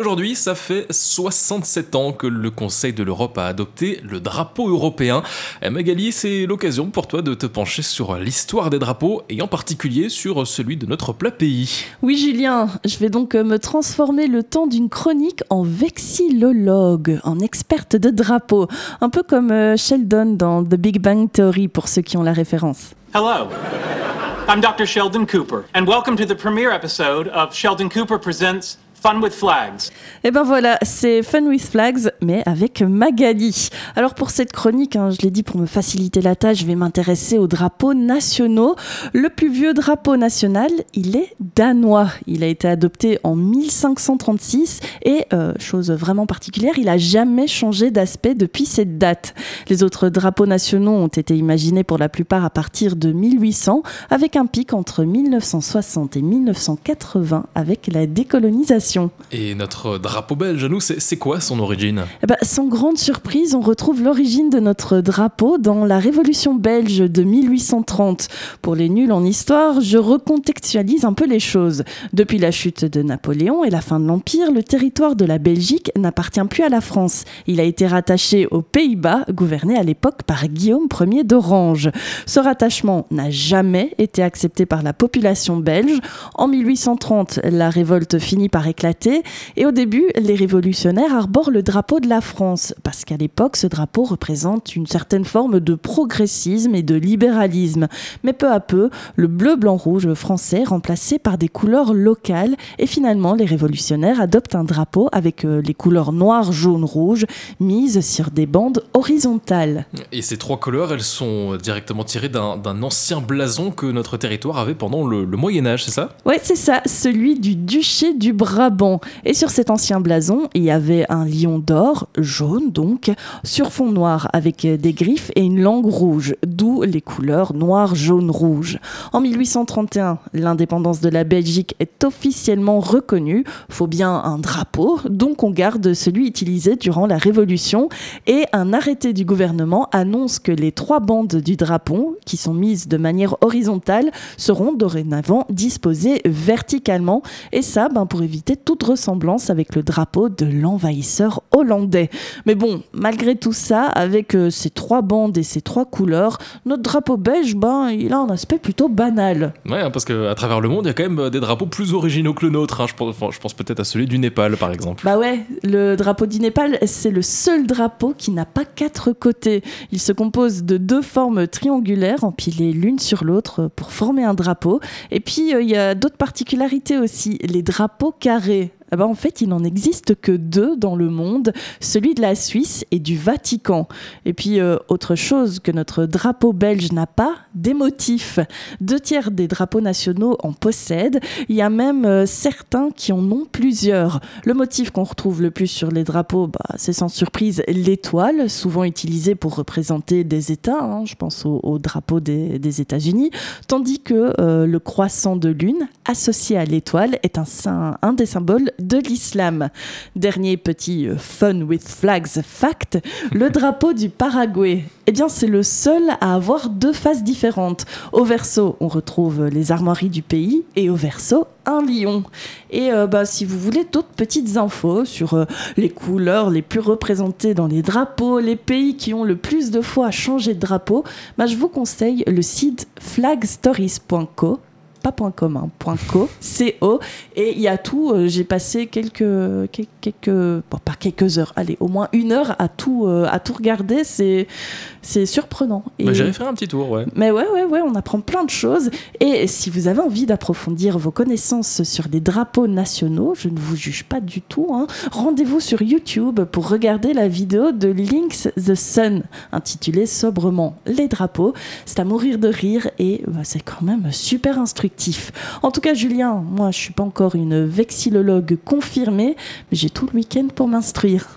Aujourd'hui, ça fait 67 ans que le Conseil de l'Europe a adopté le drapeau européen. Eh, Magali, c'est l'occasion pour toi de te pencher sur l'histoire des drapeaux et en particulier sur celui de notre plat pays. Oui, Julien, je vais donc me transformer le temps d'une chronique en vexillologue, en experte de drapeaux, un peu comme euh, Sheldon dans The Big Bang Theory pour ceux qui ont la référence. Hello. I'm Dr. Sheldon Cooper, and welcome to the premiere episode of Sheldon Cooper Presents Fun with Flags. Et eh ben voilà, c'est Fun with Flags, mais avec Magali. Alors pour cette chronique, hein, je l'ai dit pour me faciliter la tâche, je vais m'intéresser aux drapeaux nationaux. Le plus vieux drapeau national, il est danois. Il a été adopté en 1536 et, euh, chose vraiment particulière, il a jamais changé d'aspect depuis cette date. Les autres drapeaux nationaux ont été imaginés pour la plupart à partir de 1800, avec un pic entre 1960 et 1980 avec la décolonisation. Et notre drapeau belge, nous, c'est quoi son origine? Eh ben, Sans grande surprise, on retrouve l'origine de notre drapeau dans la Révolution belge de 1830. Pour les nuls en histoire, je recontextualise un peu les choses. Depuis la chute de Napoléon et la fin de l'Empire, le territoire de la Belgique n'appartient plus à la France. Il a été rattaché aux Pays-Bas, gouverné à l'époque par Guillaume Ier d'Orange. Ce rattachement n'a jamais été accepté par la population belge. En 1830, la révolte finit par éclater et au début, les révolutionnaires arborent le drapeau de la France, parce qu'à l'époque, ce drapeau représente une certaine forme de progressisme et de libéralisme. Mais peu à peu, le bleu-blanc-rouge français est remplacé par des couleurs locales, et finalement, les révolutionnaires adoptent un drapeau avec euh, les couleurs noir, jaune, rouge, mises sur des bandes horizontales. Et ces trois couleurs, elles sont directement tirées d'un ancien blason que notre territoire avait pendant le, le Moyen Âge, c'est ça? Ouais, c'est ça, celui du duché du Brabant et sur cet ancien blason, il y avait un lion d'or, jaune donc, sur fond noir avec des griffes et une langue rouge, d'où les couleurs noir, jaune, rouge. En 1831, l'indépendance de la Belgique est officiellement reconnue. Faut bien un drapeau, donc on garde celui utilisé durant la Révolution. Et un arrêté du gouvernement annonce que les trois bandes du drapeau, qui sont mises de manière horizontale, seront dorénavant disposées verticalement. Et ça, ben, pour éviter toute ressemblance avec le drapeau de l'envahisseur hollandais. Mais bon, malgré tout ça, avec euh, ces trois bandes et ces trois couleurs, notre drapeau belge, ben, il a un aspect plutôt banal. Ouais, hein, parce qu'à travers le monde, il y a quand même euh, des drapeaux plus originaux que le nôtre. Hein. Je pense, je pense peut-être à celui du Népal, par exemple. Bah ouais, le drapeau du Népal, c'est le seul drapeau qui n'a pas quatre côtés. Il se compose de deux formes triangulaires empilées l'une sur l'autre pour former un drapeau. Et puis, euh, il y a d'autres particularités aussi. Les drapeaux carrés gérer eh en fait, il n'en existe que deux dans le monde, celui de la Suisse et du Vatican. Et puis, euh, autre chose que notre drapeau belge n'a pas, des motifs. Deux tiers des drapeaux nationaux en possèdent. Il y a même euh, certains qui en ont plusieurs. Le motif qu'on retrouve le plus sur les drapeaux, bah, c'est sans surprise l'étoile, souvent utilisée pour représenter des États. Hein. je pense au, drapeau des, États-Unis. Tandis que euh, le croissant de lune, associé à l'étoile, est un des symboles de l'islam. Dernier petit euh, fun with flags fact, le drapeau du Paraguay. Eh bien, c'est le seul à avoir deux faces différentes. Au verso, on retrouve les armoiries du pays et au verso, un lion. Et euh, bah, si vous voulez d'autres petites infos sur euh, les couleurs les plus représentées dans les drapeaux, les pays qui ont le plus de fois changé de drapeau, bah, je vous conseille le site flagstories.co pas .com, hein, .co, C-O, et il y a tout. Euh, j'ai passé quelques, quelques, pas quelques heures, allez, au moins une heure à tout, euh, à tout regarder. C'est, c'est surprenant. Et... J'allais faire un petit tour, ouais. Mais ouais, ouais, ouais, on apprend plein de choses. Et si vous avez envie d'approfondir vos connaissances sur les drapeaux nationaux, je ne vous juge pas du tout. Hein, rendez-vous sur YouTube pour regarder la vidéo de Links the Sun, intitulée sobrement Les drapeaux. C'est à mourir de rire et bah, c'est quand même super instructif en tout cas, Julien, moi, je suis pas encore une vexillologue confirmée, mais j'ai tout le week-end pour m'instruire.